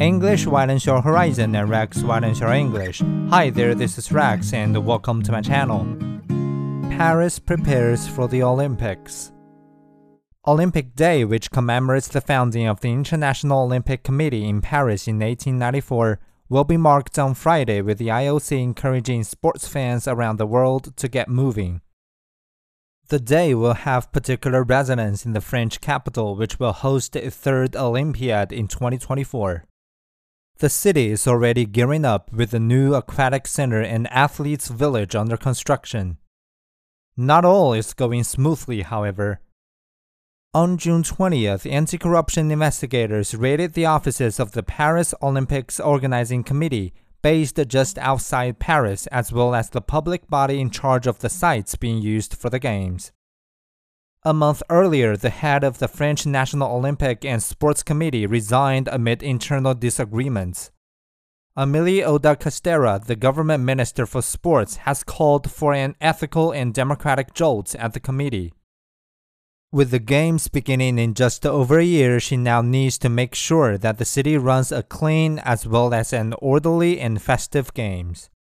English widens your horizon and Rex widens your English. Hi there, this is Rex and welcome to my channel. Paris prepares for the Olympics. Olympic Day, which commemorates the founding of the International Olympic Committee in Paris in 1894, will be marked on Friday with the IOC encouraging sports fans around the world to get moving. The day will have particular resonance in the French capital, which will host its third Olympiad in 2024. The city is already gearing up with a new aquatic center and athletes' village under construction. Not all is going smoothly, however. On June 20th, anti corruption investigators raided the offices of the Paris Olympics Organizing Committee, based just outside Paris, as well as the public body in charge of the sites being used for the Games. A month earlier, the head of the French National Olympic and Sports Committee resigned amid internal disagreements. Amélie Oudéa-Castéra, the government minister for sports, has called for an ethical and democratic jolt at the committee. With the games beginning in just over a year, she now needs to make sure that the city runs a clean as well as an orderly and festive games.